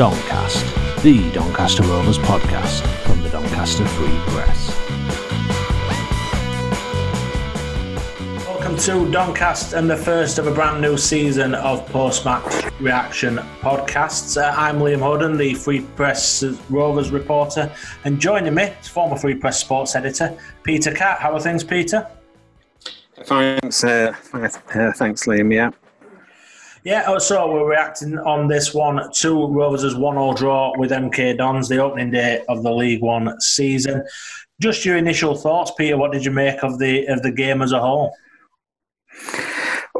Doncast, the Doncaster Rovers podcast from the Doncaster Free Press. Welcome to Doncast and the first of a brand new season of post match reaction podcasts. Uh, I'm Liam Hoden, the Free Press Rovers reporter, and joining me is former Free Press sports editor Peter Catt. How are things, Peter? Thanks, uh, thanks, Liam. Yeah. Yeah, oh, so we're reacting on this one to Rovers' 1 0 draw with MK Dons, the opening day of the League One season. Just your initial thoughts, Peter. What did you make of the of the game as a whole?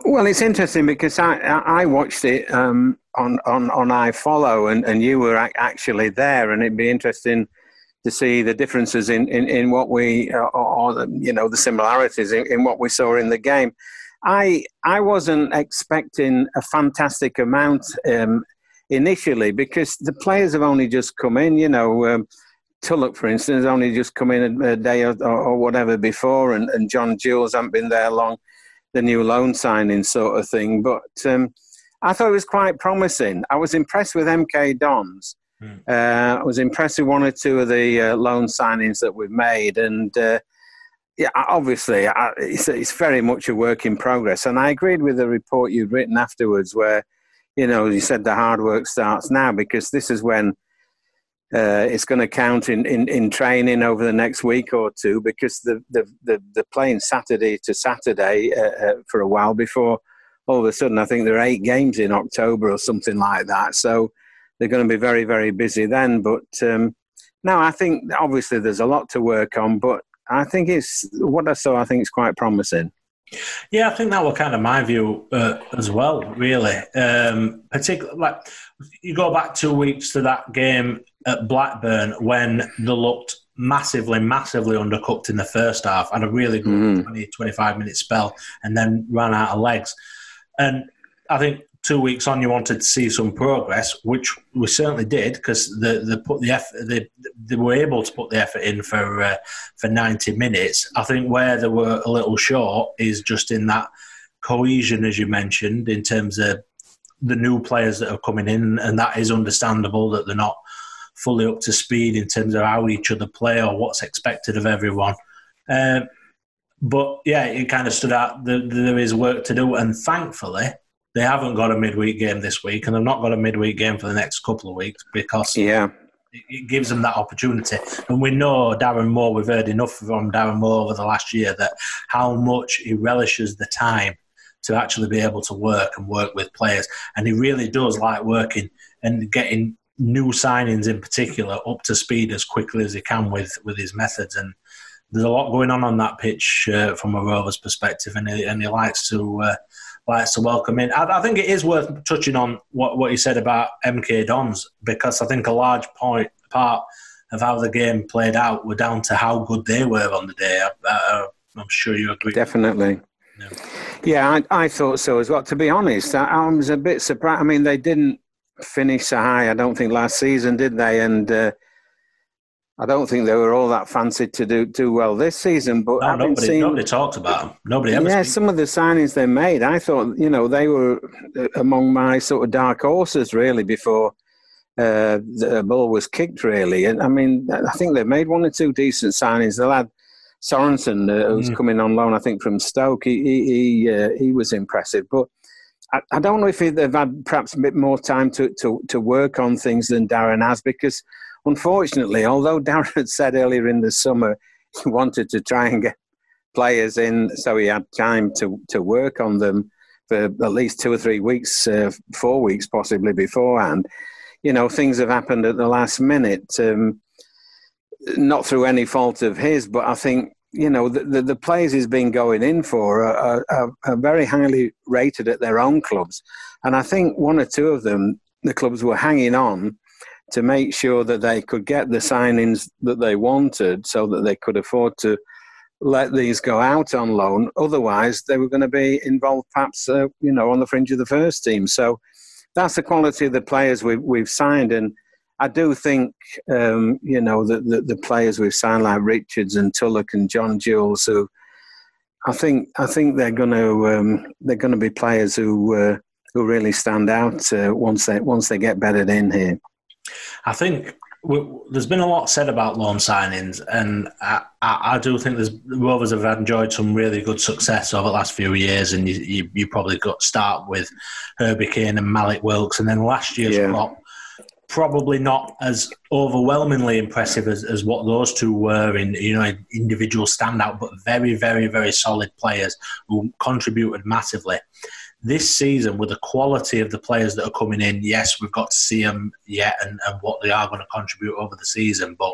Well, it's interesting because I I watched it um, on on on iFollow, and, and you were actually there, and it'd be interesting to see the differences in, in, in what we uh, or the, you know the similarities in, in what we saw in the game. I I wasn't expecting a fantastic amount um, initially because the players have only just come in. You know, um, Tulloch, for instance, only just come in a, a day or, or, whatever before, and, and John Jules hasn't been there long. The new loan signing sort of thing, but um, I thought it was quite promising. I was impressed with MK Dons. Mm. Uh, I was impressed with one or two of the uh, loan signings that we've made, and uh, yeah, obviously, it's, it's very much a work in progress. And I agreed with the report you'd written afterwards, where you know you said the hard work starts now because this is when uh, it's going to count in, in, in training over the next week or two because the the the, the playing Saturday to Saturday uh, uh, for a while before all of a sudden I think there are eight games in October or something like that. So they're going to be very very busy then. But um, I think obviously there's a lot to work on, but I think it's what I saw. I think it's quite promising. Yeah, I think that was kind of my view uh, as well. Really, um, particularly like you go back two weeks to that game at Blackburn when they looked massively, massively undercooked in the first half, had a really good mm. 20, 25 minute spell, and then ran out of legs. And I think two weeks on, you wanted to see some progress, which we certainly did because the the put the effort they, they were able to put the effort in for uh, for ninety minutes. I think where they were a little short is just in that cohesion, as you mentioned, in terms of the new players that are coming in, and that is understandable that they're not fully up to speed in terms of how each other play or what's expected of everyone. Uh, but yeah, it kind of stood out. that there is work to do, and thankfully they haven't got a midweek game this week, and they've not got a midweek game for the next couple of weeks because yeah. it gives them that opportunity. And we know Darren Moore, we've heard enough from Darren Moore over the last year that how much he relishes the time to actually be able to work and work with players. And he really does like working and getting new signings in particular up to speed as quickly as he can with, with his methods. And there's a lot going on on that pitch uh, from a Rovers perspective, and he, and he likes to. Uh, likes to welcome in. I, I, think it is worth touching on what, what you said about MK Dons because I think a large point part of how the game played out were down to how good they were on the day. I, am sure you agree. Definitely. Yeah, yeah I, I, thought so as well. To be honest, I, I, was a bit surprised. I mean, they didn't finish so high. I don't think last season, did they? And uh, I don't think they were all that fancied to do do well this season. But no, nobody, seen, nobody talked about them. Nobody ever. Yeah, some of the signings they made, I thought you know they were uh, among my sort of dark horses really before uh, the ball was kicked really. And I mean, I think they made one or two decent signings. The lad Sorensen, uh, who's mm. coming on loan, I think from Stoke, he he he, uh, he was impressive, but. I, I don't know if they've had perhaps a bit more time to, to, to work on things than Darren has because unfortunately, although Darren had said earlier in the summer he wanted to try and get players in so he had time to, to work on them for at least two or three weeks, uh, four weeks possibly beforehand, you know, things have happened at the last minute. Um, not through any fault of his, but I think you know the, the, the, players he's been going in for are, are, are, very highly rated at their own clubs, and I think one or two of them, the clubs were hanging on to make sure that they could get the signings that they wanted so that they could afford to let these go out on loan. Otherwise, they were going to be involved perhaps, uh, you know, on the fringe of the first team. So that's the quality of the players we've, we've signed. And I do think, um, you know, that the, the, players we've signed like Richards and Tulloch and John Jules, who I think I think they're going to um, they're going to be players who uh, who really stand out uh, once they once they get bedded in here. I think there's been a lot said about loan signings, and I, I, I, do think there's Rovers have enjoyed some really good success over the last few years. And you, you, you probably got start with Herbie Kane and Mallik Wilks, and then last year's yeah. crop probably not as overwhelmingly impressive as, as what those two were in you know individual standout, but very very very solid players who contributed massively this season, with the quality of the players that are coming in, yes, we've got to see them yet and, and what they are going to contribute over the season. But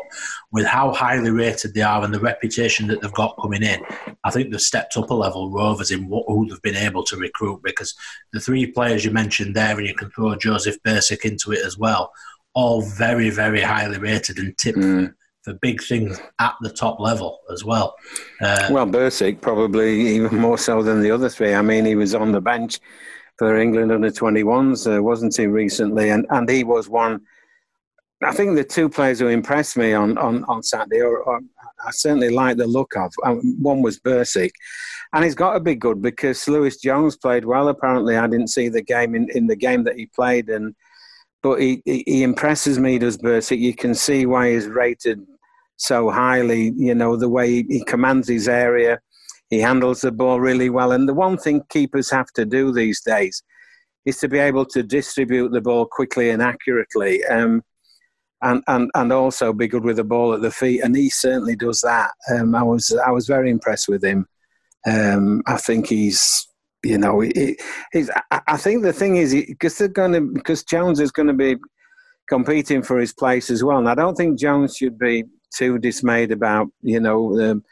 with how highly rated they are and the reputation that they've got coming in, I think they've stepped up a level, Rovers, in what, who they've been able to recruit. Because the three players you mentioned there, and you can throw Josef Bursik into it as well, all very, very highly rated and tipped. Mm for big things at the top level as well. Uh, well, Bursik probably even more so than the other three. I mean, he was on the bench for England under 21s, uh, wasn't he, recently? And, and he was one. I think the two players who impressed me on, on, on Saturday, or, or I certainly like the look of, um, one was Bursik. And he's got to be good because Louis Jones played well. Apparently, I didn't see the game in, in the game that he played, and but he, he impresses me, does Bursik. You can see why he's rated so highly. You know, the way he commands his area, he handles the ball really well. And the one thing keepers have to do these days is to be able to distribute the ball quickly and accurately. Um, and, and, and also be good with the ball at the feet, and he certainly does that. Um, I was I was very impressed with him. Um, I think he's you know he, he's. I think the thing is because they're going to because Jones is going to be competing for his place as well, and I don't think Jones should be too dismayed about you know um,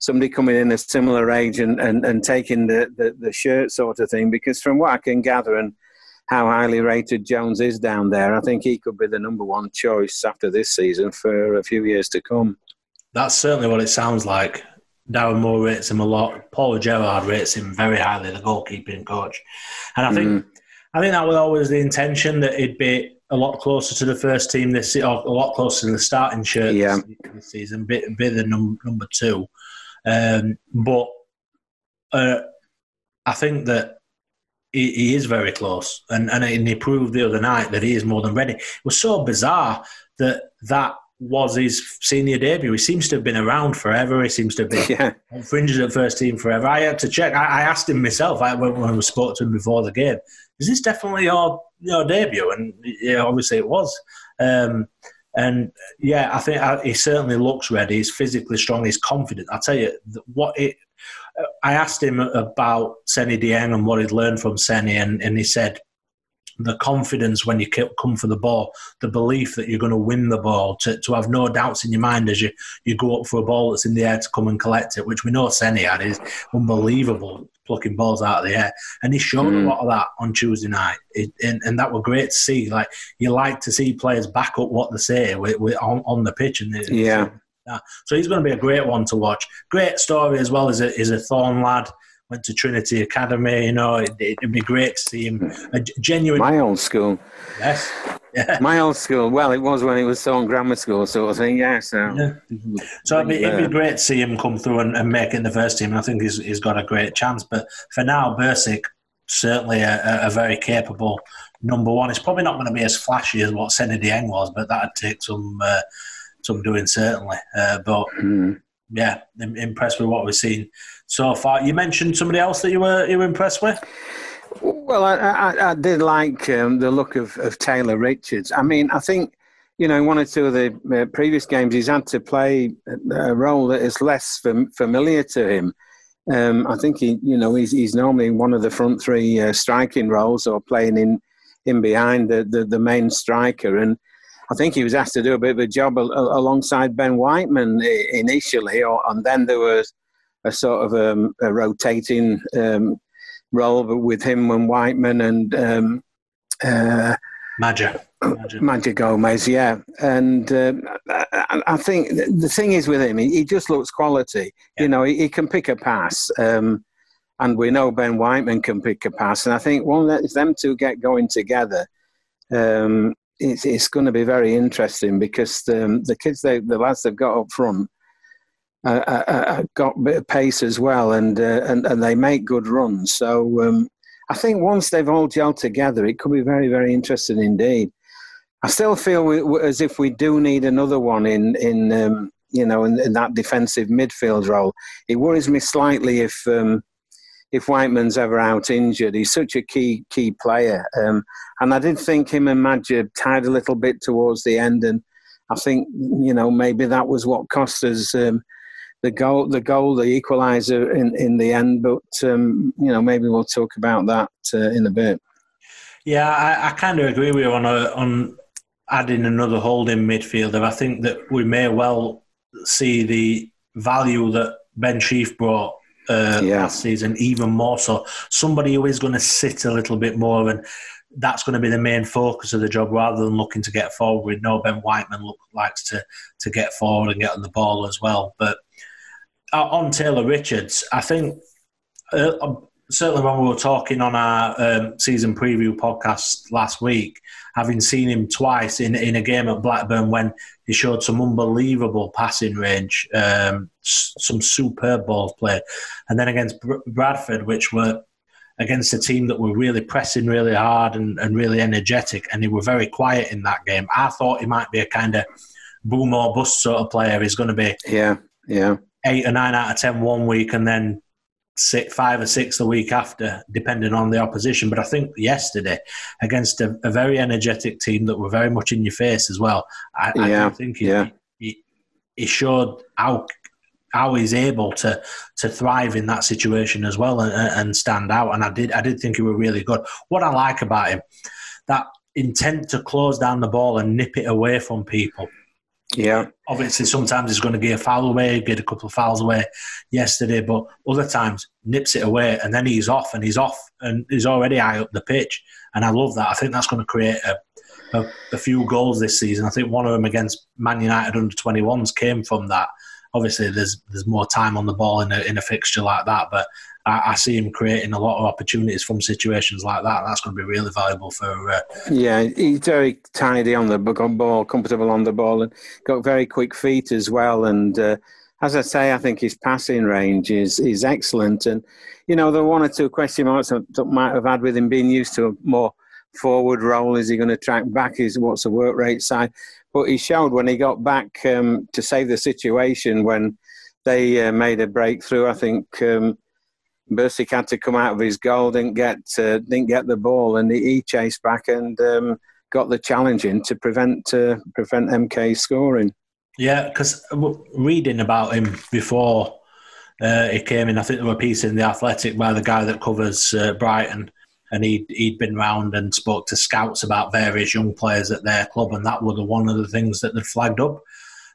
somebody coming in a similar age and, and, and taking the, the, the, shirt sort of thing because from what I can gather and how highly rated Jones is down there, I think he could be the number one choice after this season for a few years to come. That's certainly what it sounds like. Darren Moore rates him a lot. Paul Gerrard rates him very highly, the goalkeeping coach. And I think mm. I think that was always the intention that it'd be a lot closer to the first team this or a lot closer to the starting shirt yeah. this season, bit bit the num- number two. Um, but uh, I think that he, he, is very close, and, and he proved the other night that he is more than ready. It was so bizarre that that was his senior debut. He seems to have been around forever. He seems to have been yeah. on fringes at first team forever. I had to check. I, I asked him myself I, when, when we spoke to him before the game is this definitely your your debut? And yeah, obviously it was. Um, and yeah, I think uh, he certainly looks ready. He's physically strong. He's confident. I tell you what it. I asked him about Seny Dieng and what he'd learned from Seny, and, and he said the confidence when you come for the ball, the belief that you're going to win the ball, to, to have no doubts in your mind as you, you go up for a ball that's in the air to come and collect it, which we know Seny had is unbelievable plucking balls out of the air. And he showed mm. a lot of that on Tuesday night. It, and, and that were great to see. Like you like to see players back up what they say with, with, on, on the pitch. And yeah. So he's going to be a great one to watch. Great story as well as a, is a Thorne lad went to Trinity Academy. You know, it, would be great to see him. A genuine. My old school. Yes. Yeah. My old school. Well, it was when it was still in grammar school, sort of thing. Yeah. So. Yeah. So it'd be, it'd be, great to see him come through and, and make it in the first team. I think he's, he's got a great chance. But for now, Bursik certainly a, a, very capable number one. It's probably not going to be as flashy as what Seny Dieng was, but that'd take some uh, some doing certainly. Uh, but. Mm yeah, impressed with what we've seen so far. You mentioned somebody else that you were you were impressed with. Well, I, I, I did like um, the look of, of Taylor Richards. I mean, I think you know, one or two of the uh, previous games, he's had to play a role that is less fam- familiar to him. Um, I think he, you know, he's, he's normally one of the front three uh, striking roles or playing in in behind the, the, the main striker. And I think he was asked to do a bit of a job alongside Ben Whiteman initially, or, and then there was a sort of um, a rotating um, role with him and Whiteman and um, uh. Madger Gomes, yeah, and uh, I think the thing is with him, he, just looks quality. Yeah. You know, he, he, can pick a pass, um, and we know Ben Whiteman can pick a pass. And I think one once them two get going together, um, it's, it's going to be very interesting because um, the kids, they, the lads they've got up front, uh, got a bit of pace as well, and uh, and and they make good runs. So um, I think once they've all gelled together, it could be very very interesting indeed. I still feel we, as if we do need another one in in um, you know in, in, that defensive midfield role. It worries me slightly if um, if Whiteman's ever out injured. He's such a key key player, um, and I did think him and Madger tied a little bit towards the end, and I think you know maybe that was what cost us um, the goal, the goal, the equaliser in in the end. But um, you know maybe we'll talk about that uh, in a bit. Yeah, I, I kind of agree with you on a, on adding another holding midfielder. I think that we may well see the value that Ben Sheaf brought uh, yeah. last season even more so. Somebody who is going to sit a little bit more and that's going to be the main focus of the job rather than looking to get forward. We know Ben Whiteman look, likes to, to get forward and get on the ball as well. But uh, on Taylor Richards, I think uh, certainly when we were talking on our um, season preview podcast last week, having seen him twice in, in a game at Blackburn when he showed some unbelievable passing range, um, some superb ball play, and then against Bradford, which were against a team that were really pressing really hard and, and really energetic, and they were very quiet in that game. I thought he might be a kind of boom or bust sort of player. He's going to be yeah, yeah, eight or nine out of ten one week, and then six, five or six the week after, depending on the opposition. But I think yesterday, against a, a very energetic team that were very much in your face as well, I, yeah, I think he, yeah. he, he showed how how he's able to to thrive in that situation as well and, and stand out. And I did I did think he was really good. What I like about him, that intent to close down the ball and nip it away from people. Yeah. Obviously, sometimes he's going to get a foul away, get a couple of fouls away yesterday, but other times nips it away and then he's off and he's off and he's already high up the pitch. And I love that. I think that's going to create a, a, a few goals this season. I think one of them against Man United under 21s came from that. Obviously, there's there's more time on the ball in a, in a fixture like that, but I, I, see him creating a lot of opportunities from situations like that. That's going to be really valuable for. Uh, yeah, he's very tidy on the ball, comfortable on the ball, and got very quick feet as well. And uh, as I say, I think his passing range is is excellent. And you know, the one or two question marks that might have had with him being used to a more forward role. Is he going to track back? Is what's the work rate side? But he showed when he got back um, to save the situation when they uh, made a breakthrough. I think um, Bursik had to come out of his goal, didn't get uh, didn't get the ball, and he, chased back and um, got the challenge in to prevent uh, prevent MK scoring. Yeah, because reading about him before uh, he came in, I think there were a piece in the Athletic by the guy that covers uh, Brighton, and he'd he'd been round and spoke to scouts about various young players at their club, and that was one of the things that they'd flagged up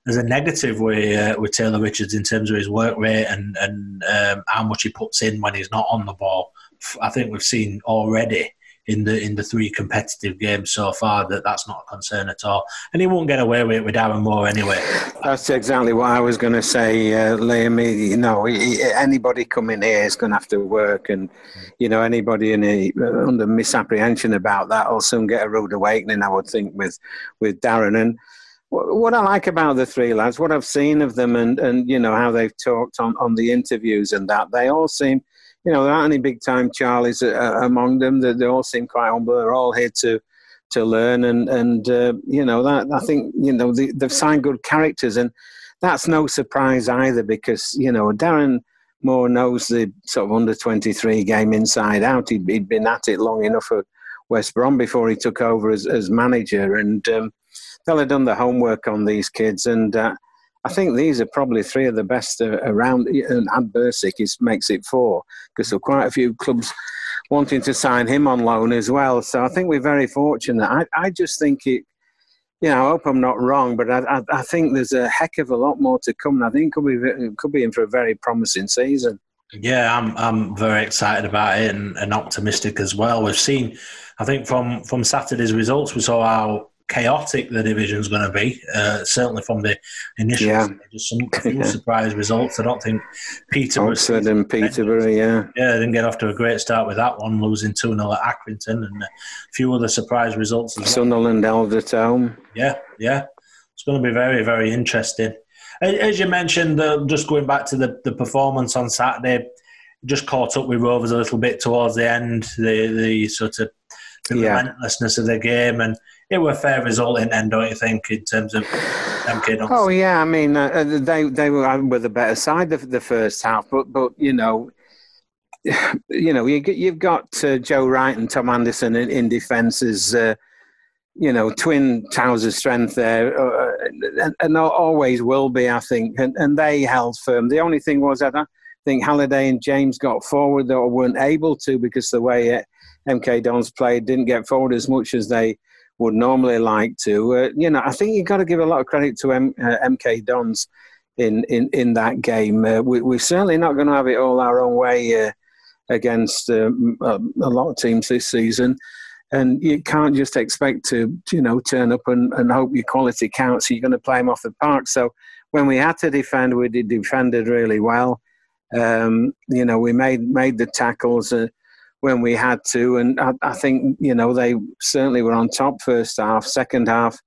as a negative with uh, with Taylor Richards in terms of his work rate and and um, how much he puts in when he's not on the ball. I think we've seen already in the in the three competitive games so far that that's not a concern at all, and he won't get away with it with Darren Moore anyway. That's exactly what I was going to say, uh, Liam. You know, anybody coming here is going to have to work, and you know anybody in a, under misapprehension about that will soon get a rude awakening. I would think with with Darren and what I like about the three lads, what I've seen of them, and, and you know how they've talked on, on the interviews and that, they all seem, you know, there aren't any big time Charlies uh, among them. They, they, all seem quite humble. They're all here to to learn, and and uh, you know that I think you know they, they've signed good characters, and that's no surprise either because you know Darren Moore knows the sort of under twenty three game inside out. He'd, he'd been at it long enough at West Brom before he took over as, as manager, and um, they'll have done the homework on these kids, and uh, I think these are probably three of the best uh, around. And Ad Bursik is, makes it four because there are quite a few clubs wanting to sign him on loan as well. So I think we're very fortunate. I, I just think it. You know, I hope I'm not wrong, but I, I, I think there's a heck of a lot more to come. And I think could be could be in for a very promising season. Yeah, I'm I'm very excited about it and, and optimistic as well. We've seen, I think from from Saturday's results, we saw how chaotic the division's going to be. Uh, certainly from the initial yeah. stages, some few surprise results. I don't think Peterborough. Oxford and Peterborough, yeah, yeah, they didn't get off to a great start with that one, losing two 0 at Accrington, and a few other surprise results. As Sunderland, well. Eldertown. Yeah, yeah, it's going to be very, very interesting. As you mentioned, uh, just going back to the, the performance on Saturday, just caught up with Rovers a little bit towards the end. The the sort of the yeah. relentlessness of the game and it were a fair result in end, don't you think, in terms of MK? Oh yeah, I mean uh, they they were were the better side of the first half, but but you know. You know, you, you've got uh, Joe Wright and Tom Anderson in, in defence as, uh, you know, twin towers of strength there, uh, and, and, always will be, I think. And, and they held firm. The only thing was that I think Halliday and James got forward, or weren't able to because the way uh, MK Dons played didn't get forward as much as they would normally like to. Uh, you know, I think you've got to give a lot of credit to M- uh, MK Dons in, in, in that game. Uh, we, are certainly not going to have it all our own way uh, against um, a, lot of teams this season. And you can't just expect to, you know, turn up and, and hope your quality counts. You're going to play them off the park. So when we had to defend, we did defended really well. Um, you know, we made made the tackles. When we had to. And I, I, think, you know, they certainly were on top first half. Second half,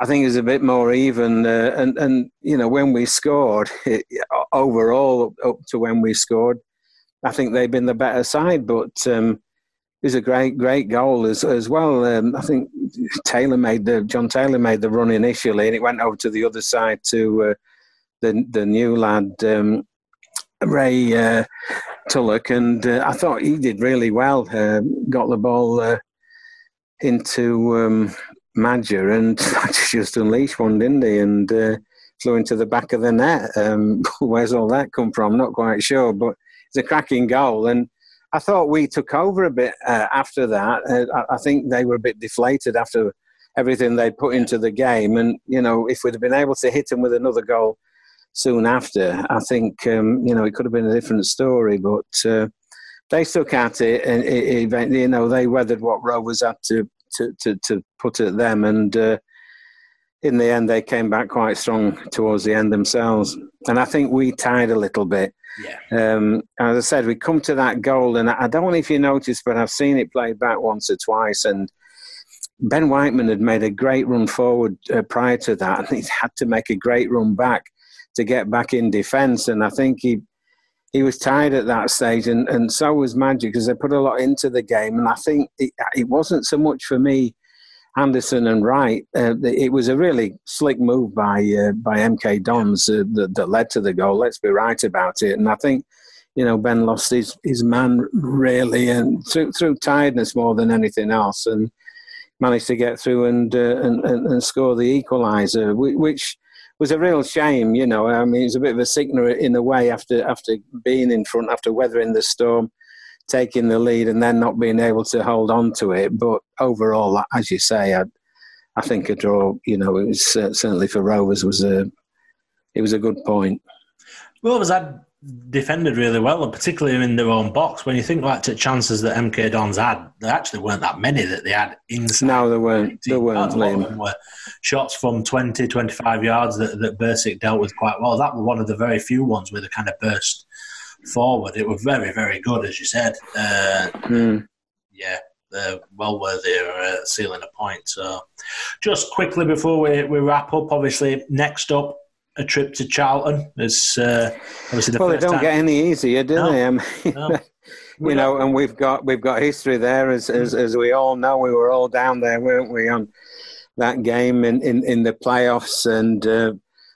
I think it was a bit more even. Uh, and, and, you know, when we scored, it, overall, up to when we scored, I think they've been the better side. But um, it was a great, great goal as, as well. Um, I think Taylor made the, Jon Taylor made the run initially, and it went over to the other side to uh, the, the new lad. Um, Ray uh, Tulloch, and uh, I thought he did really well. Uh, got the ball uh, into um, Madger and just unleashed one, didn't he? And uh, flew into the back of the net. Um, where's all that come from? Not quite sure, but it's a cracking goal. And I thought we took over a bit uh, after that. Uh, I think they were a bit deflated after everything they put into the game. And, you know, if we'd have been able to hit them with another goal soon after, I think um, you know it could have been a different story. But uh, they stuck at it, and it, it, you know they weathered what Rovers had to to to, to put at them, and uh, in the end they came back quite strong towards the end themselves. And I think we tied a little bit. Yeah. Um, as I said, we come to that goal, and I don't know if you noticed, but I've seen it played back once or twice, and. Ben Whiteman had made a great run forward uh, prior to that, and he had to make a great run back to get back in defence. And I think he he was tired at that stage, and, and so was Madger because they put a lot into the game. And I think it, it wasn't so much for me, Anderson and Wright. Uh, it was a really slick move by uh, by MK Dons uh, that, that led to the goal. Let's be right about it. And I think you know Ben lost his his man really, and through, through tiredness more than anything else, and managed to get through and uh, and, and, and score the equaliser, which was a real shame. You know, I mean, it's a bit of a signal in a way after after being in front, after weathering the storm, taking the lead, and then not being able to hold on to it. But overall, as you say, I, I think a draw. You know, it was certainly for Rovers was a it was a good point. Well, was that defended really well, and particularly in their own box. When you think like to chances that MK Dons had, there actually weren't that many that they had inside. No, there weren't. There weren't. Were shots from 20, 25 yards that, that Bursik dealt with quite well. That was one of the very few ones where they kind of burst forward. It was very, very good, as you said. Uh, mm. Yeah, they're well worthy of uh, sealing a point. So, just quickly before we, we wrap up, obviously, next up, a trip to Charlton. It's uh, obviously the well, they don't time. get any easier, do no. they? I mean, no. you know, and we've got we've got history there, as, as as we all know. We were all down there, weren't we, on that game in in, in the playoffs, and uh,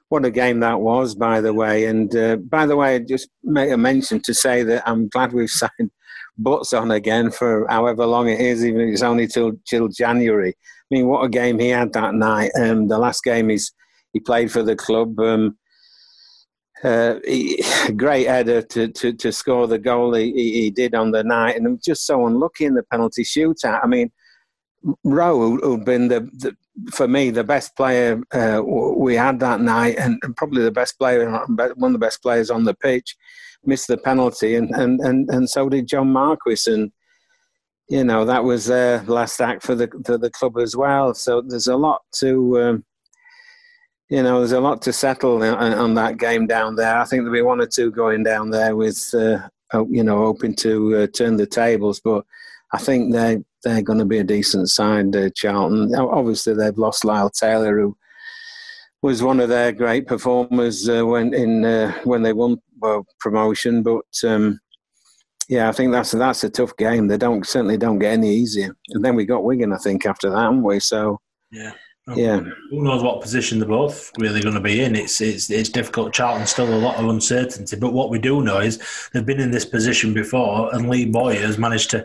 what a game that was, by the way. And uh, by the way, I just make a mention to say that I'm glad we've signed Butts on again for however long it is, even if it's only till till January. I mean, what a game he had that night. Um, the last game he's he played for the club. Um, uh, he, great header to, to, to score the goal he, he, did on the night, and just so unlucky in the penalty shootout. I mean, Rowe, who'd been the, the for me the best player uh, we had that night, and, probably the best player, one of the best players on the pitch, missed the penalty, and and and, and so did John Marquis, and you know that was their last act for the for the club as well. So there's a lot to. Um, you know, there's a lot to settle on that game down there. I think there'll be one or two going down there with, uh, you know, hoping to uh, turn the tables. But I think they they're going to be a decent side, uh, Charlton. Obviously, they've lost Lyle Taylor, who was one of their great performers uh, when in uh, when they won well, promotion. But um, Yeah, I think that's that's a tough game. They don't certainly don't get any easier. And then we got Wigan, I think, after that, haven't we? So yeah. Yeah. Who knows what position they're both really going to be in? It's it's it's difficult. Charlton still a lot of uncertainty, but what we do know is they've been in this position before, and Lee Bowyer has managed to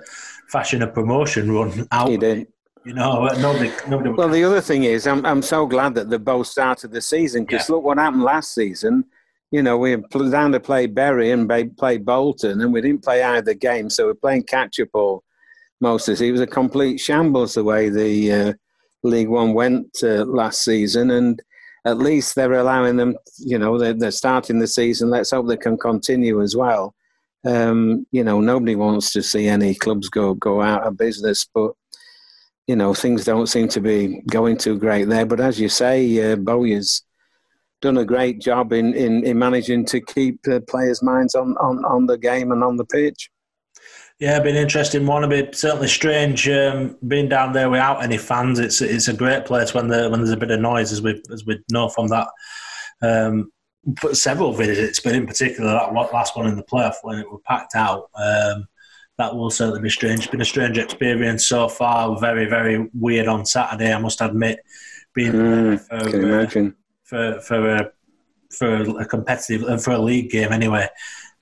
fashion a promotion run out. He did. You know, nobody. nobody well, the other thing is, I'm I'm so glad that they both started the season because yeah. look what happened last season. You know, we were down to play Bury and play Bolton, and we didn't play either game, so we're playing catch up all most of it. It was a complete shambles the way the. Uh, League One went uh, last season, and at least they're allowing them. You know, they're, they're starting the season. Let's hope they can continue as well. Um, you know, nobody wants to see any clubs go go out of business, but you know things don't seem to be going too great there. But as you say, uh, Bowyer's done a great job in, in, in managing to keep uh, players' minds on, on, on the game and on the pitch. Yeah, been interesting one. A bit certainly strange um, being down there without any fans. It's it's a great place when the when there's a bit of noise, as we as we know from that. Um, several visits, but in particular that last one in the playoff when it was packed out. Um, that will certainly be strange. It's been a strange experience so far. Very very weird on Saturday. I must admit, being mm, for, can uh, imagine. for for a for a competitive for a league game anyway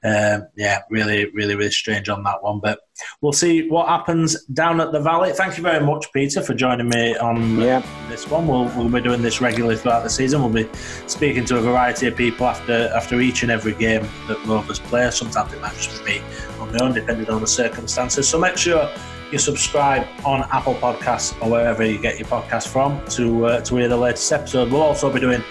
um, yeah, really, really, really strange on that one. But we'll see what happens down at the Valley. Thank you very much, Peter, for joining me on yeah. this one. We'll, we'll be doing this regularly throughout the season. We'll be speaking to a variety of people after after each and every game that Rovers play. Sometimes it might just be on my own, depending on the circumstances. So make sure you subscribe on Apple Podcasts or wherever you get your podcast from to uh, to hear the latest episode. We'll also be doing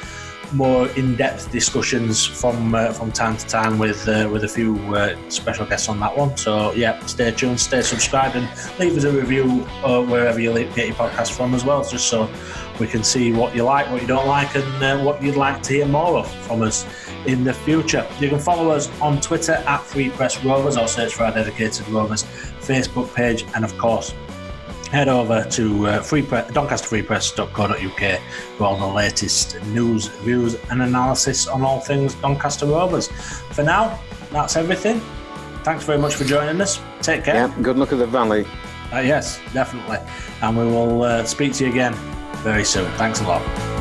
more in-depth discussions from uh, from time to time with uh, with a few uh, special guests on that one. So yeah, stay tuned, stay subscribed, and leave us a review uh, wherever you get your podcast from as well, just so we can see what you like, what you don't like, and uh, what you'd like to hear more of from us in the future. You can follow us on Twitter at Free Press Rovers or search for our dedicated Rovers Facebook page, and of course head over to uh, free pre- doncasterfreepress.co.uk for all the latest news, views, and analysis on all things Doncaster Rovers. For now, that's everything. Thanks very much for joining us. Take care. Yeah, good luck at the Valley. Uh, yes, definitely. And we will uh, speak to you again very soon. Thanks a lot.